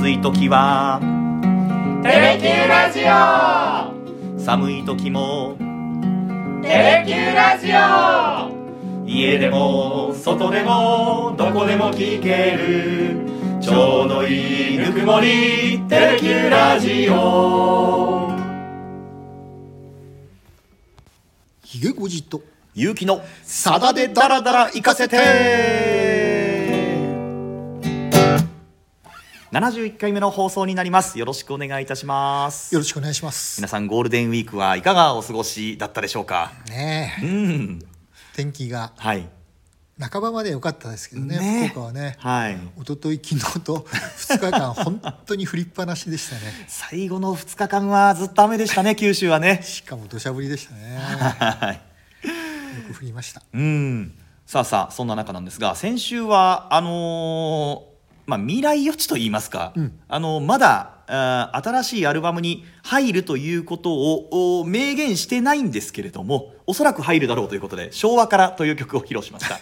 暑い時は。テレキューラジオ。寒い時も。テレキューラジオ。家でも外でもどこでも聞ける。ちょうどいいぬくもり。テレキューラジオ。ひげごじと。勇気の。さだでダラダラ行かせて71回目の放送になります。よろしくお願いいたします。よろしくお願いします。皆さんゴールデンウィークはいかがお過ごしだったでしょうか？うねえ。ん。天気がはい。半ばまで良かったですけどねね福岡はね。はい。一昨日昨日と 2日間本当に降りっぱなしでしたね。最後の2日間はずっと雨でしたね九州はね。しかも土砂降りでしたね。はい。よく降りました。うん。さあさあそんな中なんですが先週はあのーまあ、未来予知と言いますか、うんあのまだあー新しいアルバムに入るということをお明言してないんですけれどもおそらく入るだろうということで「昭和から」という曲を披露しました。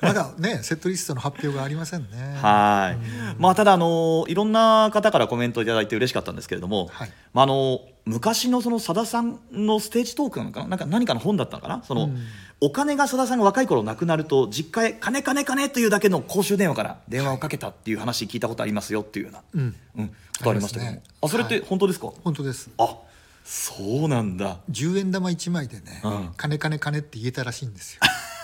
まだねセットリストの発表がありませんね。はい、まあ、ただ、あのいろんな方からコメントいただいて嬉しかったんですけれども、はい。まあ、あの昔のそのさださんのステージトークなのかななんか何かの本だったのかな？その、うん。お金がさださんが若い頃なくなると実家へ「金金金」というだけの公衆電話から電話をかけたっていう話聞いたことありますよっていうような、うん。うん、ことありましたけどね。あそれって本当ですか、本当です。あそうなんだ。10円玉1枚でねうん「金金金」って言えたらしいんですよ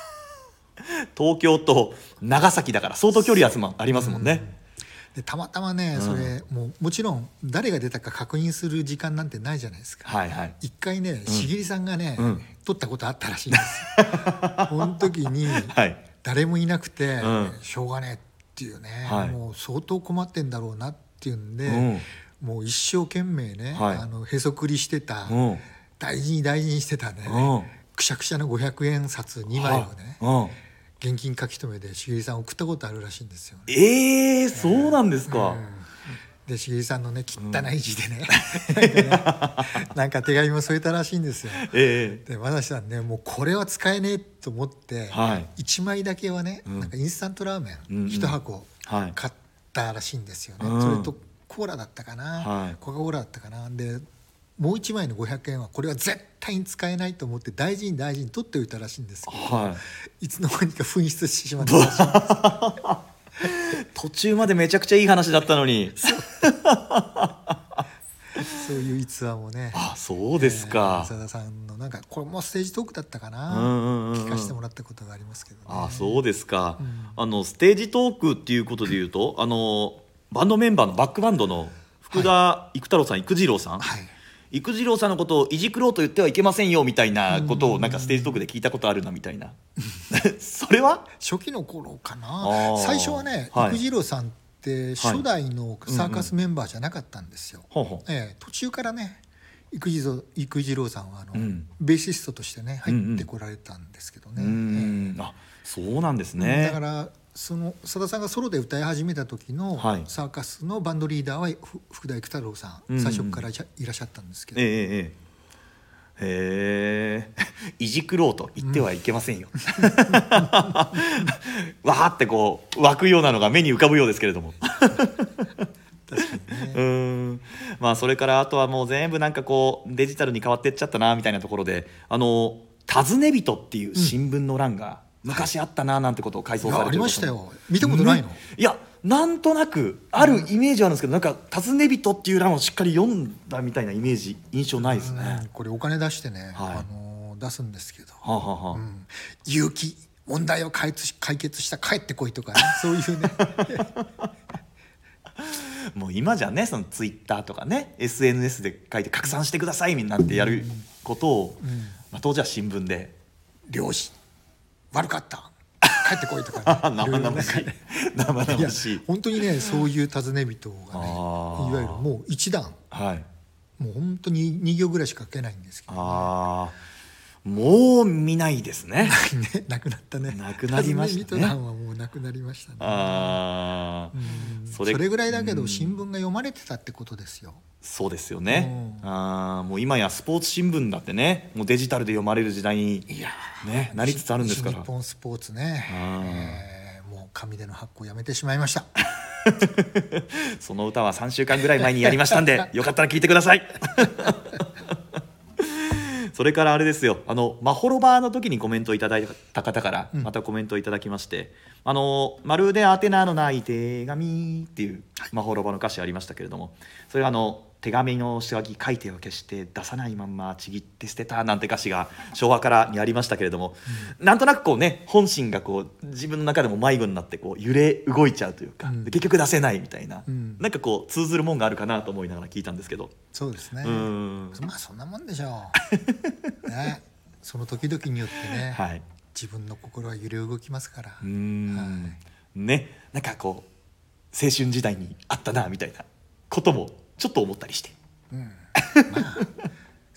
東京と長崎だから相当距離ありますもんね、でたまたまねそれもうもちろん誰が出たか確認する時間なんてないじゃないですか。はいはい。一回ねしぎりさんがね、うん。撮ったことあったらしいんですよ。この時にはい。誰もいなくて、うん。しょうがねえっていうね、はい。もう相当困ってんだろうなっていうんで、うん。もう一生懸命ね、はい。あのへそくりしてた、うん。大事に大事にしてたね、うん。くしゃくしゃの500円札2枚をね、うん現金書き留めでしげりさん送ったことあるらしいんですよ、ね。ええそうなんですか、うん。でしげりさんのね汚い字でね,なんなんか手紙も添えたらしいんですよ。ええ。で私さんねもうこれは使えねえと思って、はい。1枚だけはね、うん。なんかインスタントラーメン1箱はい。買ったらしいんですよね、うん。それとコーラだったかな、はい。コカ・コーラだったかな。でもう1枚の500円はこれは絶対に使えないと思って大事に大事に取っておいたらしいんですけど、はい。いつの間にか紛失してしまったらしいんです。途中までめちゃくちゃいい話だったのに。そういう逸話もね。あそうですか、浅田さんのなんかこれもステージトークだったかな、うんうんうんうん。聞かせてもらったことがありますけどね。あそうですか、うん。あのステージトークっていうことで言うとあのバンドメンバーのバックバンドの福田育太郎さん育次郎さん、はい育次郎さんのことをいじくろうと言ってはいけませんよみたいなことをなんかステージトークで聞いたことあるなみたいな。それは？初期の頃かあなー。最初はねはい育次郎さんって初代のサーカスメンバーじゃなかったんですよ、途中からね育次郎育次郎さんはあの、うん。ベーシストとしてね入ってこられたんですけどね、あそうなんですええねだからそのさださんがソロで歌い始めた時のはい。サーカスのバンドリーダーはふ福田育太郎さうんうんん。最初からいらっしゃったんですけど、ええええへえ いじくろうと言ってはいけませんよ、わーってこう湧くようなのが目に浮かぶようですけれども。確かにね。うーん。まあそれからあとはもう全部なんかこうデジタルに変わってっちゃったなみたいなところであの「尋ね人」っていう新聞の欄が昔あったななんてことを回想されてるいやありましたよ。見たことないの、ねいやなんとなくあるイメージはあるんですけど、なんか「尋ね人」っていう欄をしっかり読んだみたいなイメージ印象ないですね、うんこれお金出してね、はい。あの出すんですけど、はあ、はあはあ。うん。勇気問題を解決し解決した帰ってこいとかね。そういうね。もう今じゃねそのツイッターとかね SNS で書いて拡散してくださいみんなってやることを、ん。まあ、当時は新聞で。漁師悪かった。帰ってこいとか、ね、生々しい。生々しい。本当にねそういう尋ね人がねいわゆるもう一段。はい。もう本当に2行ぐらいしか書けないんですけど、ああもう見ないですね。ね、なくなったね。なくなりましたね。はもうなくなりましたね。ああうん。それぐらいだけどうん。新聞が読まれてたってことですよ。そうですよね。うん。あーもう今やスポーツ新聞だってね。もうデジタルで読まれる時代にねなりつつあるんですから。日本スポーツね、えーもう紙での発行やめてしまいました。その歌は3週間ぐらい前にやりましたんでよかったら聞いてください それからあれですよ。あのマホロバーの時にコメントいただいた方からうん。またコメントいただきまして「あのまるで宛名のない手紙」っていうマホロバーの歌詞ありましたけれどもそれがあの手紙の下書き書いてを消して出さないまんまちぎって捨てたなんて歌詞が昭和からにありましたけれども、なんとなくこうね本心がこう自分の中でも迷子になってこう揺れ動いちゃうというか、うん。で結局出せないみたいな、うん。なんかこう通ずるもんがあるかなと思いながら聞いたんですけど。そうですね。うん。まあそんなもんでしょう。ね。その時々によってね、はい。自分の心は揺れ動きますから。うーん。はね。なんかこう青春時代にあったなみたいなこともちょっと思ったりして。うん、まあ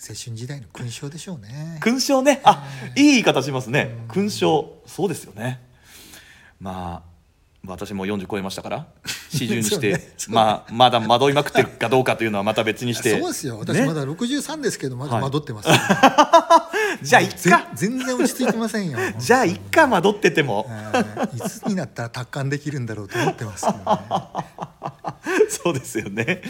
青春時代の勲章でしょうね。勲章ね。あいい言い方しますね。勲章そうですよね。まあ私も40超えましたから40にして、ね。まあまだ惑いまくってるかどうかというのはまた別にして。そうですよ。私ねまだ63ですけどまだはい。惑ってます、じゃあいっぜか全然落ち着いてませんよ。じゃあいっか惑ってても。はいいつになったら達観できるんだろうと思ってますね そうですよね。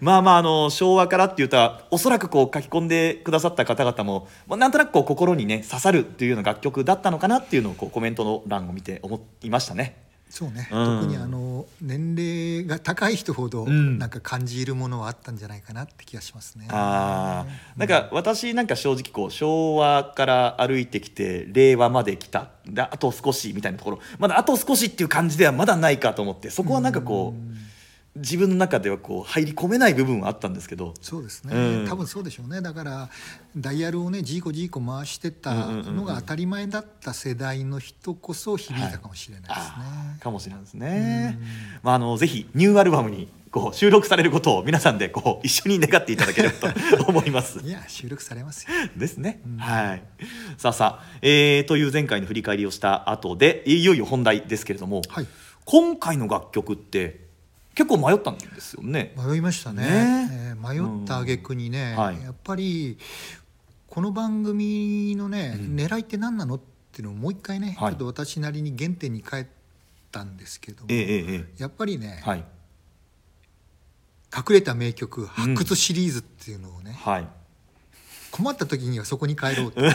まあまああの昭和からっていう歌おそらくこう書き込んでくださった方々も、まあ、なんとなくこう心にね刺さるっていうような楽曲だったのかなっていうのをこうコメントの欄を見て思いましたね。そうね、うん。特にあの年齢が高い人ほどうん。なんか感じるものはあったんじゃないかなって気がしますね。あー。なんか私なんか正直こう昭和から歩いてきて令和まで来た。であと少しみたいなところ。まだあと少しっていう感じではまだないかと思ってそこはなんかこう自分の中ではこう入り込めない部分はあったんですけどそうですね、うん多分そうでしょうねだからダイヤルをねジーコジーコ回してたうんうんうんうんのが当たり前だった世代の人こそ響いたかもしれないですね。あーかもしれないですね。まああのぜひニューアルバムにこう収録されることを皆さんでこう一緒に願っていただければと 思います。いや収録されますよ。ですね。はい。さあさあ、えーという前回の振り返りをした後でいよいよ本題ですけれども、はい今回の楽曲って結構迷ったんですよね。迷いましたね。ね。えー迷った挙句にね、うん。はい。やっぱりこの番組のね、うん。狙いって何なのっていうのをもう一回ね、はい。ちょっと私なりに原点に帰ったんですけども、やっぱりね、えはい。隠れた名曲発掘シリーズっていうのをね、はい。困った時にはそこに帰ろうと 迷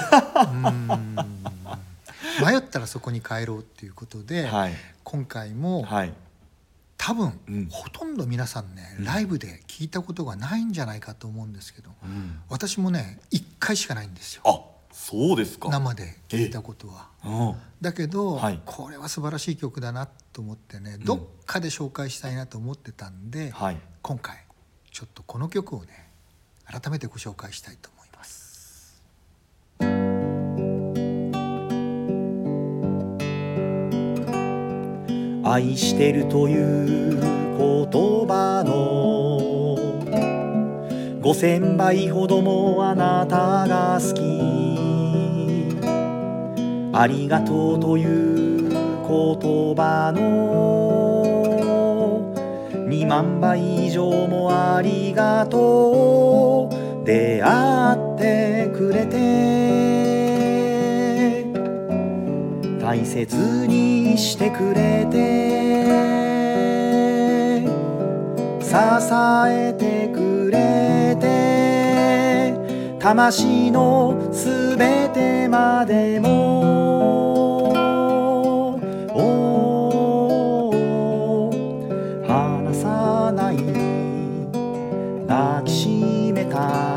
ったらそこに帰ろうっていうことで、はい。今回も、はい。多分、うんほとんど皆さんねうんライブで聞いたことがないんじゃないかと思うんですけど、うん私もね1回しかないんですよあ、そうですか。生で聞いたことは。うん。だけど、はいこれは素晴らしい曲だなと思ってねんどっかで紹介したいなと思ってたんで、はい。今回ちょっとこの曲をね改めてご紹介したいと愛してるという言葉の5000倍ほどもあなたが好き。ありがとうという言葉の2万倍以上もありがとう。出会ってくれて大切にしてくれて支えてくれて魂のすべてまでも離さない抱きしめた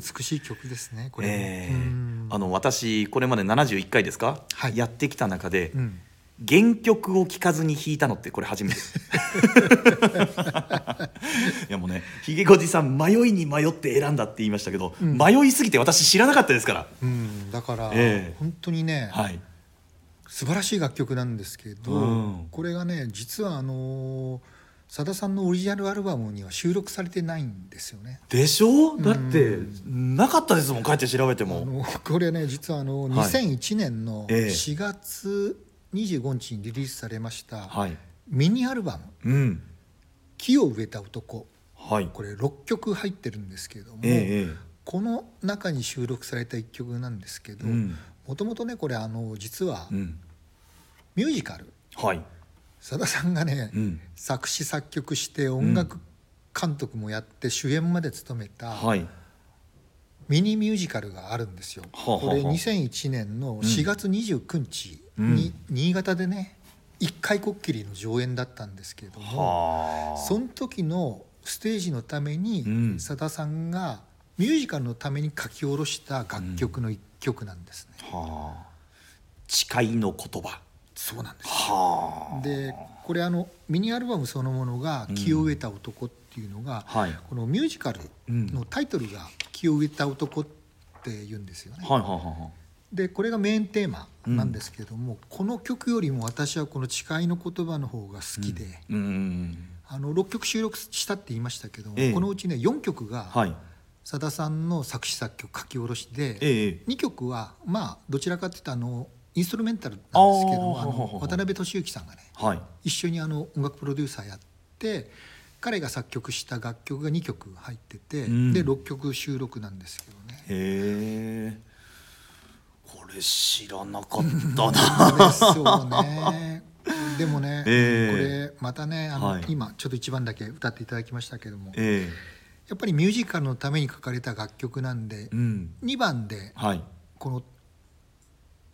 美しい曲ですねこれも、えうん。ーあの私これまで71回ですか、はい。やってきた中で、うん。原曲を聴かずに弾いたのってこれ初めて。いやもうねひげごじさん迷いに迷って選んだって言いましたけど、うん。迷いすぎて私知らなかったですから。うん。だから、ええ。本当にね、はい。素晴らしい楽曲なんですけど、うん。これがね実はあのさださんのオリジナルアルバムには収録されてないんですよね。でしょ？だってなかったですもん帰って調べてあものこれね実はあのはい。2001年のええ。4月25日にリリースされましたはい。ミニアルバム。うん「木を植えた男。はい」これ6曲入ってるんですけども、えええこの中に収録された1曲なんですけどもともとねこれあの実はうん。ミュージカル。はいさださんがね、うん。作詞作曲して音楽監督もやって主演まで務めたはい。ミニミュージカルがあるんですよ。はあはあこれ2001年の4月29日に新潟でね一回こっきりの上演だったんですけれどもはあ。その時のステージのためにうん。さださんがミュージカルのために書き下ろした楽曲の一曲なんですね。はあ。誓いの言葉そうなんですはでこれあのミニアルバムそのものが「木を植えた男」っていうのが、あはい。このミュージカルのタイトルが「木を植えた男」っていうんですよね。はいはいはいはい。でこれがメインテーマなんですけども、この曲よりも私はこの「誓いの言葉」の方が好きで、うん。うんあの6曲収録したって言いましたけども、ええ。このうちね4曲がはい。さださんの作詞作曲書き下ろしで、ええ。2曲はまあどちらかというとあのインストルメンタルなんですけどもあの渡辺俊之さんがねはい。一緒にあの音楽プロデューサーやって彼が作曲した楽曲が2曲入ってて、うん。で6曲収録なんですけどね。へえこれ知らなかったな。そうね。でもね、ええ。これまたねあの、はい。今ちょっと一番だけ歌っていただきましたけどもえやっぱりミュージカルのために書かれた楽曲なんでえ、うん。2番ではい。この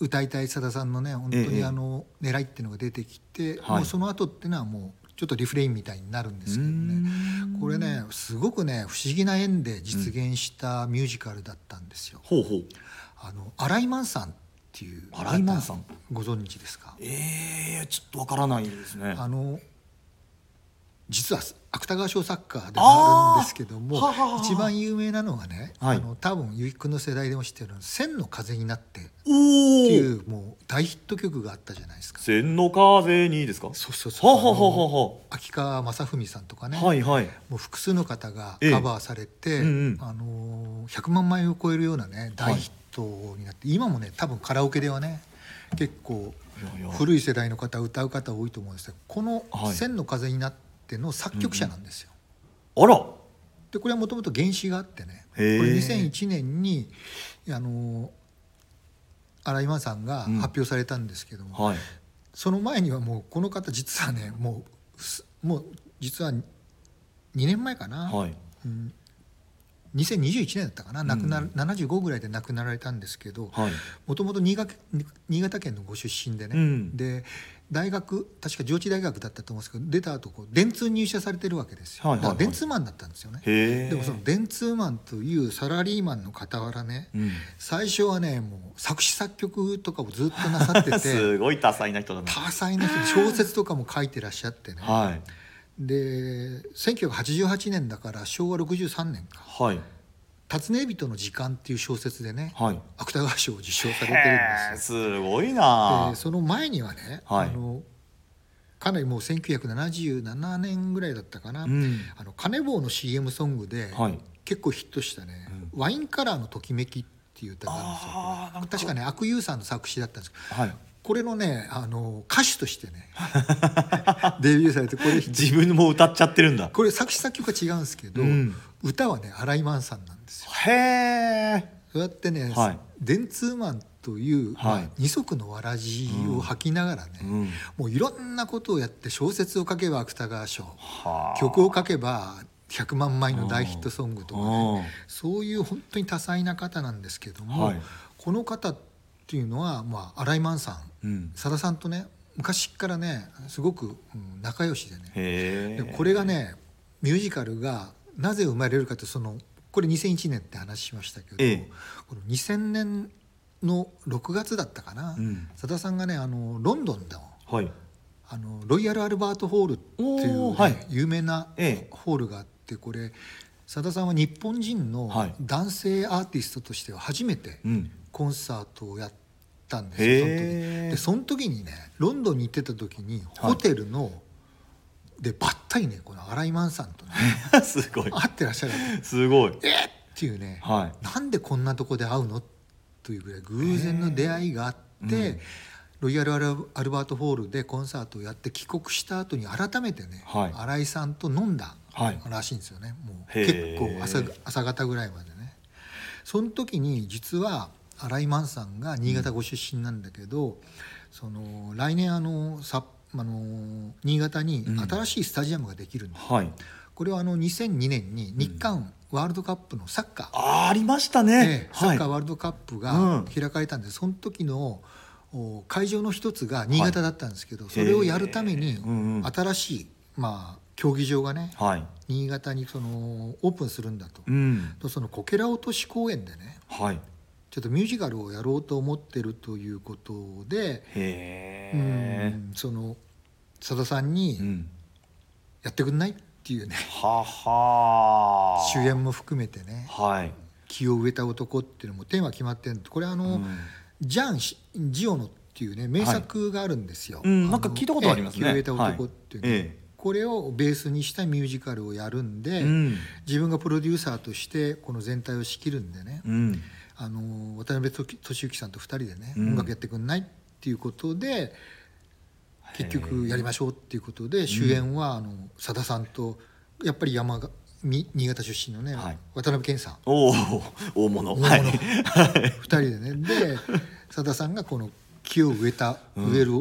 歌いたいさださんのね本当ええ。にあの狙いっていうのが出てきて、はい。もうその後っていうのはもうちょっとリフレインみたいになるんですけどね。これねすごくね不思議な縁で実現したミュージカルだったんですよ。ほうほう。あの新井満さんっていう方新井満さん。ご存知ですか？ええちょっとわからないですね。あの実は芥川賞作家でもあるんですけども一番有名なのがね、はい。あの多分ゆうきくんの世代でも知ってる「千の風になって」っていうもう大ヒット曲があったじゃないですか。千の風にですか？そうそうそう。ははははは秋川雅史さんとかね、はいはい。もう複数の方がええ。カバーされて、うんうん。あのー100万枚を超えるようなね大ヒットになって、今もね多分カラオケではね結構古い世代の方歌う方多いと思うんですけどこのはい「千の風になって」の作曲者なんですよ。あら。でこれはもともと原詞があってね。これ2001年にあのー新井真さんがうん。発表されたんですけども、はい。その前にはもうこの方実はねもうすもう実は2年前かな、はい。うん2021年だったかな亡くなる、75ぐらいで亡くなられたんですけどはい。もともと新潟県のご出身でね、うん。で大学確か上智大学だったと思うんですけど出た後こう電通入社されてるわけですよ、はいはいはい。だから電通マンだったんですよね。でもその電通マンというサラリーマンの傍らね、うん。最初はねもう作詞作曲とかをずっとなさってて すごい多彩な人だな。多彩な人で小説とかも書いてらっしゃってね、はいで1988年だから昭和63年か。はい「辰ね人の時間」っていう小説でね、はい。芥川賞を受賞されてるんですよ。すごいな。でその前にはね、はい。あのかなりもう1977年ぐらいだったかな、うん。あのカネボウの CM ソングで、はい。結構ヒットしたね「ワインカラーのときめき」っていう歌があるんですよ。確かね阿久悠さんの作詞だったんですけど。はいこれのねあの歌手としてね デビューされてこれ自分も歌っちゃってるんだ。これ作詞作曲は違うんですけど、うん。歌はね新井満さんなんですよ。へえそうやってね、はい。電通マンという、はい。まあ、二足のわらじを履きながらね、うん。もういろんなことをやって小説を書けば芥川賞はあ。曲を書けば100万枚の大ヒットソングとかうん。ねそういう本当に多彩な方なんですけども、はい。この方っていうのは、まあ、新井満さんうん。さださんとね昔からねすごく、うん仲良しでね。でこれがねミュージカルがなぜ生まれるかってそのこれ2001年って話しましたけど、ええ。この2000年の6月だったかな。うん。さだ、さんがねあのロンドンのはい。あのロイヤル・アルバート・ホールっていうね、はい。有名なええ。ホールがあってこれさださんは日本人のはい。男性アーティストとしては初めてうん。コンサートをやったんですよ、へその時えでその時にねロンドンに行ってた時にホテルのでばったりねこの新井満さんとね すごい。会ってらっしゃるすごい。えっっていうね、はなんでこんなとこで会うの？というぐらい偶然の出会いがあって、うん。ロイヤルアルアルバートホールでコンサートをやって帰国した後に改めてね、はい。新井さんと飲んだはい。らしいんですよね、もうへー。結構朝朝方ぐらいまでね。その時に実は新井満さんが新潟ご出身なんだけど、その来年あのさあの新潟にうん。新しいスタジアムができるんだ、はい。これはあの2002年に日韓ワールドカップのサッカー、あーありましたえねえサッカーはいワールドカップうがん。開かれたんで、その時のお会場の一つが新潟だったんですけど、それをやるために新しい、まあ、競技場がねはい。新潟にそのオープンするんだと。うん。とそのこけら落とし公園でねはいちょっとミュージカルをやろうと思ってるということで、へうえんその佐田さんにうん。やってくんない？っていうね、はは主演も含めてね。はい「木を植えた男」っていうのもテーマ決まってるこれあの、うん。ジャン・ジオノっていうね名作があるんですよ。なんか聞いたことありますね。ええ木を植えた男っていうね、はい。ええ。これをベースにしたミュージカルをやるんで、うん。自分がプロデューサーとしてこの全体を仕切るんでね、うんあの渡辺俊之さんと2人でね、うん。音楽やってくんないっていうことで結局やりましょうっていうことで主演はあのさださんとやっぱり山がみ新潟出身のね、はい。渡辺謙さん。おお大物。大物。はい。2人でね。でさださんがこの木を植えた、植える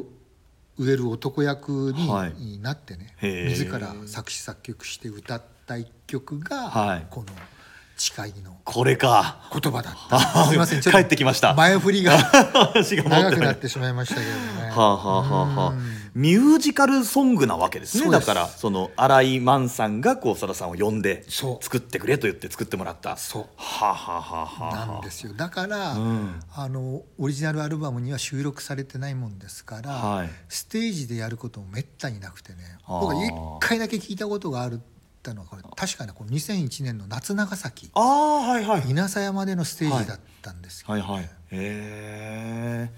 植える男役に,、はい。なってねへー。自ら作詞作曲して歌った一曲が、はい。この「誓いの。これか。言葉だった」すいません。ちょっ帰とってきました。前振りが 長くなってしまいましたけどね。はあはあはあはあ。うん。ミュージカルソングなわけですね。だからその新井満さんがこうさださんを呼んで作ってくれと言って作ってもらった。そう。はあはあはあはあ。なんですよ。だから、うん。あのオリジナルアルバムには収録されてないもんですから、はい。ステージでやることもめったになくてね。僕は一回だけ聞いたことがあるったのはこれ確かねこの2001年の夏長崎。ああはいはい。稲佐山でのステージだったんですけど、はいはい。へえ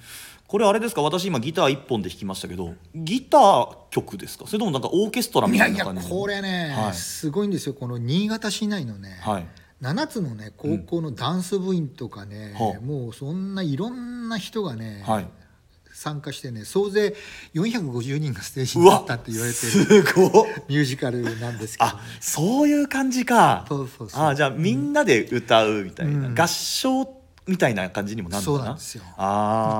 これあれですか？私今ギター一本で弾きましたけどギター曲ですか？それともなんかオーケストラみいやいやたいな感じこれね、はい。すごいんですよ。この新潟市内のね、はい。7つのね高校のダンス部員とかね、はあ。もうそんないろんな人がね、はい参加してね総勢450人がステージに立ったって言われてるすごっ。ミュージカルなんですけど、ねあ、そういう感じか。そうそうそう。あじゃあみんなで歌うみたいな、うん。合唱みたいな感じにもなるそうなんですよ。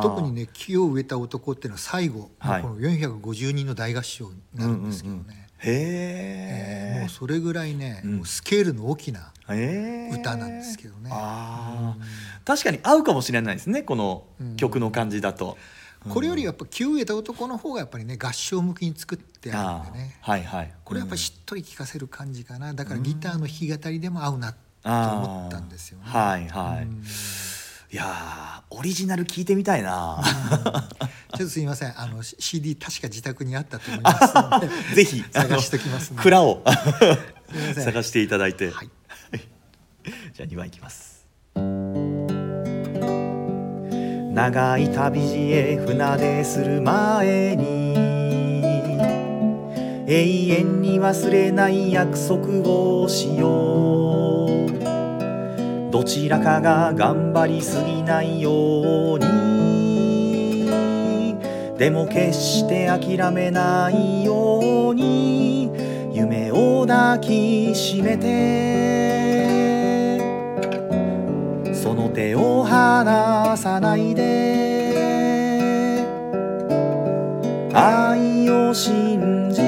特にね木を植えた男っていうのは最後、はい。この450人の大合唱になるんですけどね、うんうんうん。えーへもうそれぐらいね、うん。もうスケールの大きな歌なんですけどね。あー。確かに合うかもしれないですねこの曲の感じだと、これよりやっぱ木を植えた男の方がやっぱりね合唱向きに作ってあるんでね。はいはい。これやっぱりしっとり聴かせる感じかな。だからギターの弾き語りでも合うなと思ったんですよね。はいはい、うん。いやーオリジナル聞いてみたいな。ちょっとすみません。あの CD 確か自宅にあったと思いますので。ぜひ探しときます蔵を。探していただいて、はい。じゃあ2番いきます長い旅路へ船でする前に永遠に忘れない約束をしよう。どちらかが頑張りすぎないようにでも決して諦めないように夢を抱きしめてその手を離さないで。愛を信じ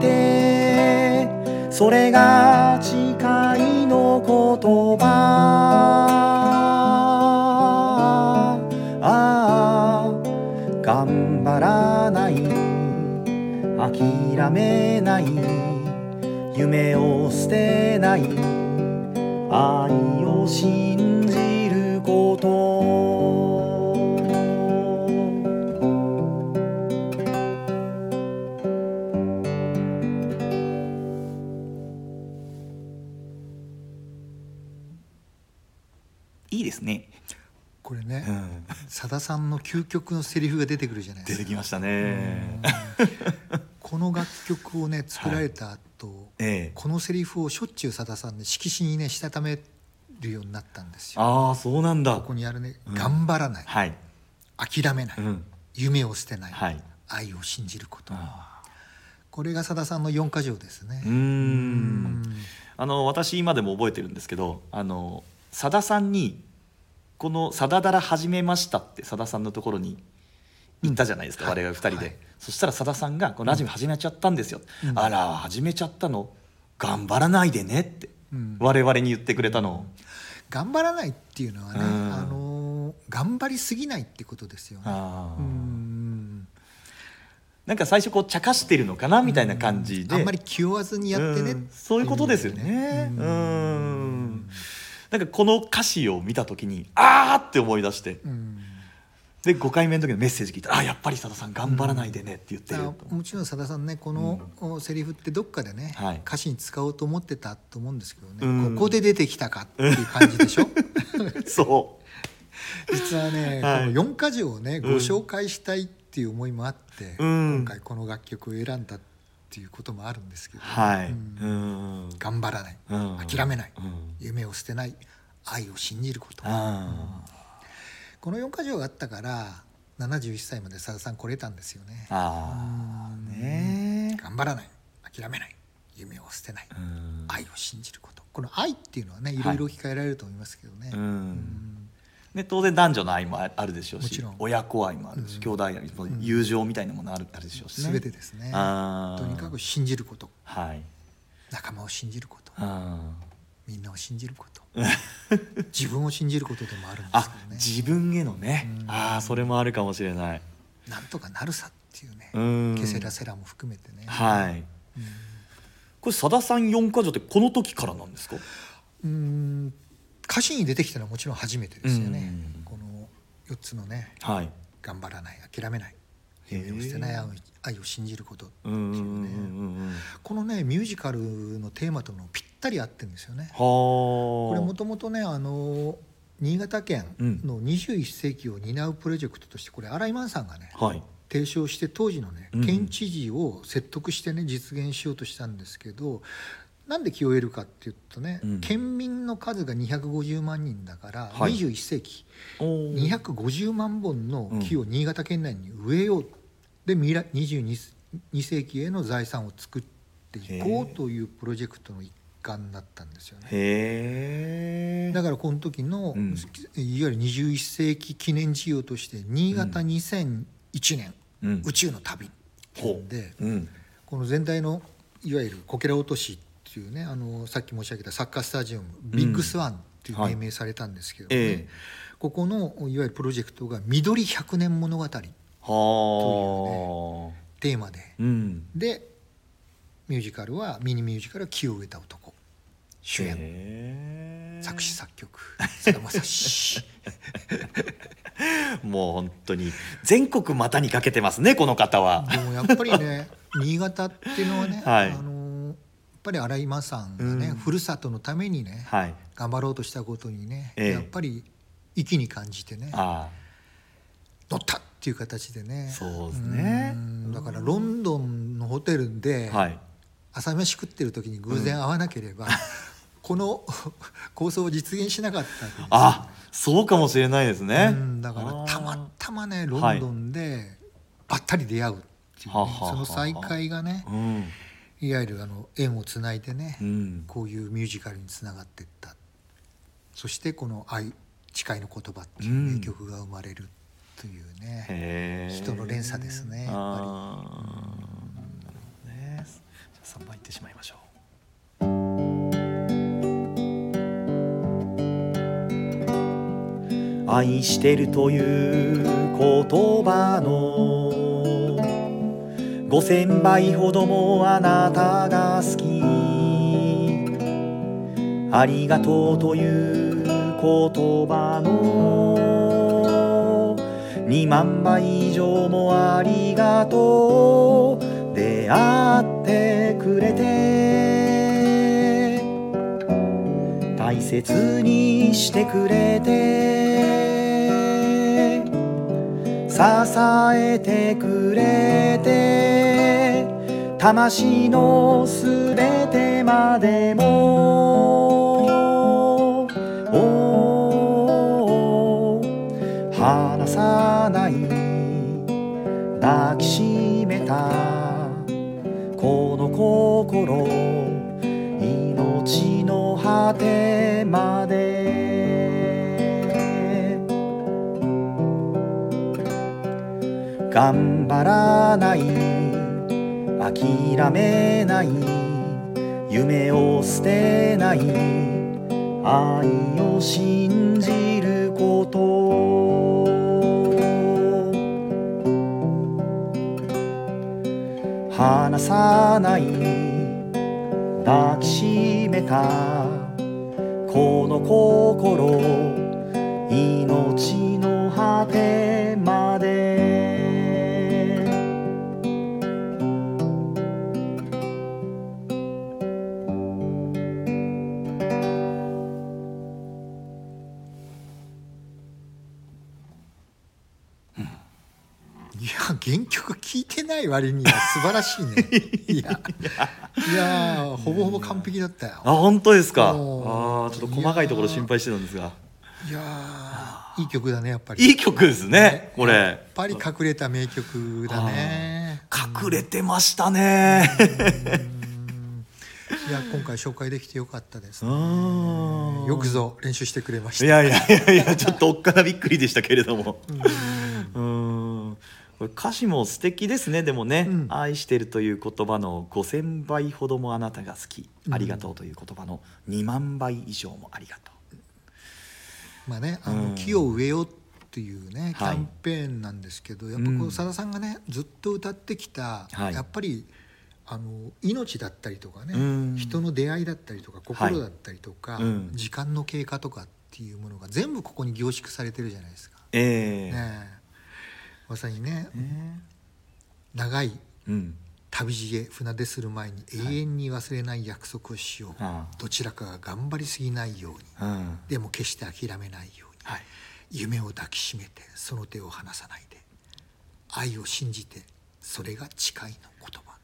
て。それが誓いの言葉。ああ頑張らない。諦めない。夢を捨てない。愛を信じさんの究極のセリフが出てくるじゃないですか。出てきましたね。ここの楽曲をね作られた後、ええ。このセリフをしょっちゅうさださんね色紙にねしたためるようになったんですよ。ああそうなんだ。ここにあるね、うん。頑張らない、はい、諦めない、うん、夢を捨てない、はい。愛を信じること。あこれがさださんの四箇条ですね。ーうーん。あの私今でも覚えてるんですけどあのさださんにこの「さだだら始めました」ってさださんのところに行ったじゃないですか、うん我々二人で、はい。そしたらさださんが「このラジオ始めちゃったんですよ」うん。あら始めちゃったの？頑張らないでね」って、うん。我々に言ってくれたの。を、頑張らないっていうのはね、うん。あのー頑張りすぎないってことですよね。なんか最初こう茶化してるのかなみたいな感じで、あんまり気負わずにやってね、うん。そういうことですよね。ううんんなんかこの歌詞を見た時にあーって思い出して。うん。で5回目の時のメッセージ聞いたら「あやっぱりさださん頑張らないでね」って言ってるだからもちろんさださんねこのおセリフってどっかでね、はい。歌詞に使おうと思ってたと思うんですけどね、うん。ここで出てきたかっていう感じでしょ？そ実はね、はい。この4箇条をねごうん紹介したいっていう思いもあって、うん。今回この楽曲を選んだっていうこともあるんですけど、うはい。うん。うん。頑張らない、うん。諦めない、うん。夢を捨てない。愛を信じること。あこの4箇条があったから71歳までさださん来れたんですよね。ー。あーね。頑張らない。諦めない。夢を捨てない、うん。愛を信じること。この愛っていうのはねいろいろ置き換えられると思いますけどね、ううんんね、当然男女の愛もああるでしょうし親子愛もあるし、うん。兄弟愛も友情みたいなものあるあるでしょうしね。全てですね。とにかく信じること。はい。仲間を信じること。あみんなを信じること。自分を信じることでもあるんですあけどね。自分へのね、うん。ああそれもあるかもしれない。なんとかなるさっていうね、うん。ケセラセラも含めてね、はい。これさださん四箇条ってこの時からなんですか？うん歌詞に出てきたのはもちろん初めてですよね、うん。この4つのねはい。頑張らない諦めない。夢を捨てない愛を信じることっていうね。このねミュージカルのテーマとのぴったり合ってるんですよね。はあ。これもともとねあの新潟県の21世紀を担うプロジェクトとしてこれ新井満さんがねはい。提唱して当時のねうん。県知事を説得してね実現しようとしたんですけどなんで気を得るかっていうとね、うん。県民の数が250万人だから、はい。21世紀おー。250万本の木を新潟県内に植えようで未来22世紀への財産を作っていこうというプロジェクトの一環だったんですよね。だからこの時の、うん。いわゆる21世紀記念事業として新潟2001年、うん。宇宙の旅っていうんで、う。ん。この全体のいわゆるこけら落としっていうねあのさっき申し上げたサッカースタジアムビッグスワンっていうはい。命名されたんですけどね、ええ。ここのいわゆるプロジェクトが「緑百年物語」テはあ。ーマで。うん。でミュージカルはミニミュージカルは「木を植えた男」主演。演作詞作曲。さだまさしもう本当に全国股にかけてますねこの方は。でもやっぱりね新潟っていうのはね、はい。あのぱり新井間さんがね、うん。ふるさとのためにね、はい。頑張ろうとしたことにね、ええ。やっぱり粋に感じてねあ乗ったっていう形でね。そうですね。うん。だからロンドンのホテルで朝飯食ってる時に偶然会わなければ、この構想を実現しなかったあそうかもしれないですね。うん。だからたまたまねロンドンでばったり出会うっていうその再会がねうんいわゆるあの縁をつないでね、うん。こういうミュージカルにつながっていった。そしてこの「愛誓いの言葉」っていううん。名曲が生まれるというね、へえ。人の連鎖ですねやっぱり。ね。じゃあ3番いってしまいましょう。愛してるという言葉の5000倍ほどもあなたが好き。ありがとうという言葉の。2万倍以上もありがとう。出会ってくれて。大切にしてくれて。えてくれて魂のすべてまでも。離さない抱きしめたこの心命の果てまで。頑張らない。諦めない。夢を捨てない。愛を信じること。離さない。抱きしめた。この心。や原曲聴いてない割には素晴らしいね。いやいや。ほぼほぼ完璧だったよ。あ本当ですか？あちょっと細かいところ心配してたんですが。いやーいい曲だねやっぱり。いい曲ですねこやっれぱり隠れた名曲だね。隠れてましたね。いや今回紹介できてよかったです、ね、うんよくぞ練習してくれました。いやいやいやいやちょっとおっかなびっくりでしたけれども。うんこれ歌詞も素敵ですね。でもね、うん。愛してるという言葉の5000倍ほどもあなたが好き、ありがとうという言葉の2万倍以上もありがとう。まあねあうん。の木を植えようっていうねキはい。ャンペーンなんですけど、やっぱこうん。うさださんがねずっと歌ってきた、はい。やっぱりあの命だったりとかね、うん。人の出会いだったりとか心だったりとか、はいうん。時間の経過とかっていうものが全部ここに凝縮されてるじゃないですか。ええ。ねえまさにね。ね。長い。うん。旅路へ船出する前に永遠に忘れない約束をしよう、あどちらかが頑張りすぎないように。あうん。でも決して諦めないように。はい。夢を抱きしめてその手を離さないで。愛を信じてそれが誓いの言葉。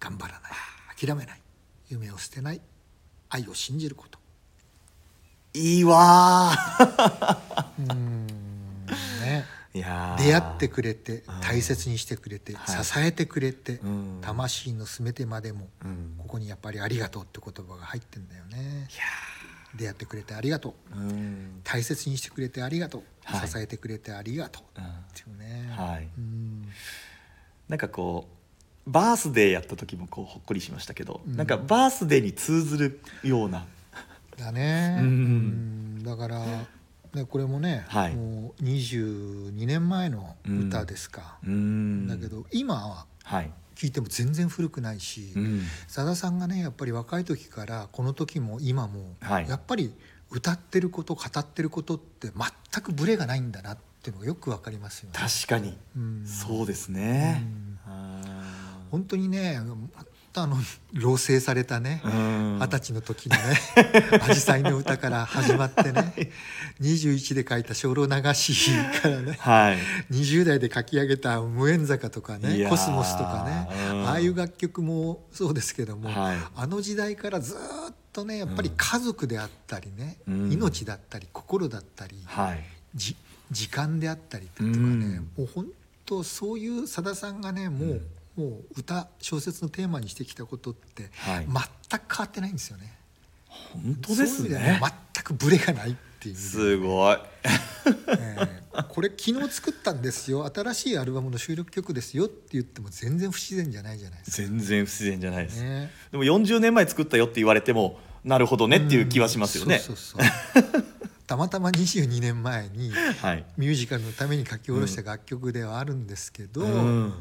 頑張らない。諦めない。夢を捨てない。愛を信じること。いいわー。うん。ね出会ってくれてうん。大切にしてくれてはい。支えてくれてうん。魂のすべてまでもうん。ここにやっぱり「ありがとう」って言葉が入ってんだよね。出会ってくれてありがとう。ーうん。大切にしてくれてありがとう、はい。支えてくれてありがとううんっていうね、はい。うん。なんかこうバースデーやった時もこうほっこりしましたけど、うん。なんかバースデーに通ずるような。だね、うん。うん。だから、ね、これもね、はい。もう22年前の歌ですか、うん。だけど今ははい、聴いても全然古くないしうん。さだ、さんがねやっぱり若い時からこの時も今も、はい。やっぱり歌ってること語ってることって全くブレがないんだなっていうのがよくわかりますよね。確かに、うん。そうですね、うん。あ本当にねあの老成されたね二十歳の時のね「アジサイの歌」から始まってね21で書いた「精霊流し」からねはい。20代で書き上げた「無縁坂」とかいね「やー。コスモス」とかねうん。ああいう楽曲もそうですけども、はい。あの時代からずっとねやっぱり家族であったりね、うん。命だったり心だったり、はい。じ時間であったりとかね、うん。もう本当そういうさださんがねもう,、もう歌小説のテーマにしてきたことって、はい。全く変わってないんですよね。本当ですね。では全くブレがないっていうすごい。ええこれ昨日作ったんですよ。新しいアルバムの収録曲ですよって言っても全然不自然じゃないじゃないですか。全然不自然じゃないです、ね。でも40年前作ったよって言われてもなるほどねっていう気はしますよね、そうそうそう。たまたま22年前にはい。ミュージカルのために書き下ろした楽曲ではあるんですけど、うん。うん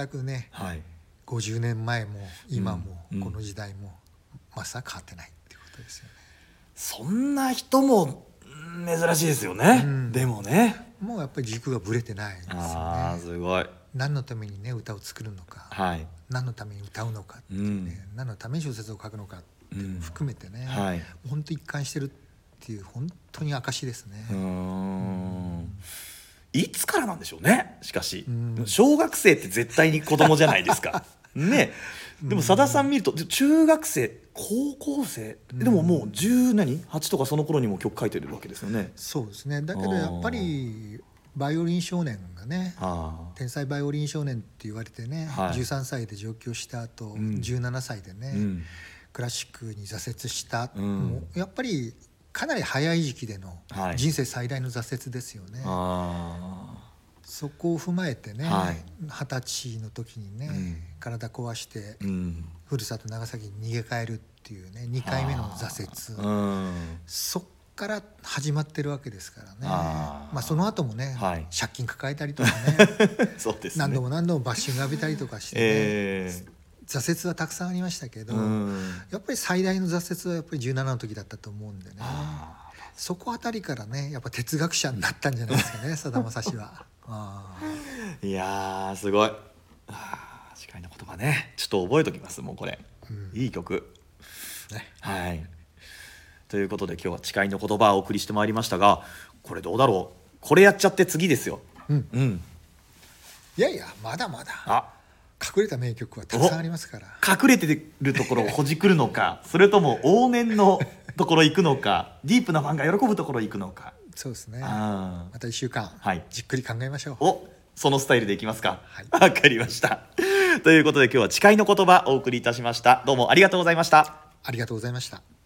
全くねはい。50年前も今もうんこの時代もまさか変わってないってことですよね。そんな人もうん珍しいですよね、うん。でもね。もうやっぱり軸がぶれてないですよああね。すごい。何のためにね歌を作るのか、はい。何のために歌うのかっていうね、何のために小説を書くのかっていうのも含めてね、はい。本当一貫してるっていう本当に証ですね。うーんいつからなんでしょうね？しかし、ん。小学生って絶対に子供じゃないですか。ね。でもさださん見ると中学生高校生？でももう10何？8とかその頃にも曲書いてるわけですよね。そうですね。だけどやっぱりバイオリン少年がねあ天才バイオリン少年って言われてね、はい。13歳で上京した後、ん。17歳でね、うん。クラシックに挫折した、うん。やっぱりかなり早い時期でのはい。人生最大の挫折ですよね、あそこを踏まえてねはい。二十、歳の時にね、うん。体壊してーうん。ふるさと長崎に逃げ帰るっていうね2回目の挫折、うん。そっから始まってるわけですからね。まあ、その後もね、はい。借金抱えたりとかね。そうですね。何度も何度もバッシング浴びたりとかして、ね。え挫折はたくさんありましたけど、やっぱり最大の挫折はやっぱり17の時だったと思うんでね。あそこあたりからねやっぱ哲学者になったんじゃないですかね さだまさしは。いやーすごい。あー誓いの言葉ね。ちょっと覚えときますもうこれ、いい曲。ーね。はい。ということで今日は誓いの言葉をお送りしてまいりましたがこれどうだろう。これやっちゃって次ですよ。うん、うん。いやいやまだまだ。あ隠れた名曲はたくさんありますから。隠れてるところをほじくるのか それとも往年のところ行くのかディープなファンが喜ぶところ行くのか。そうですね。また1週間、はい。じっくり考えましょう。おそのスタイルでいきますか。はい。わ、かりました。ということで今日は誓いの言葉お送りいたしました。どうもありがとうございました。ありがとうございました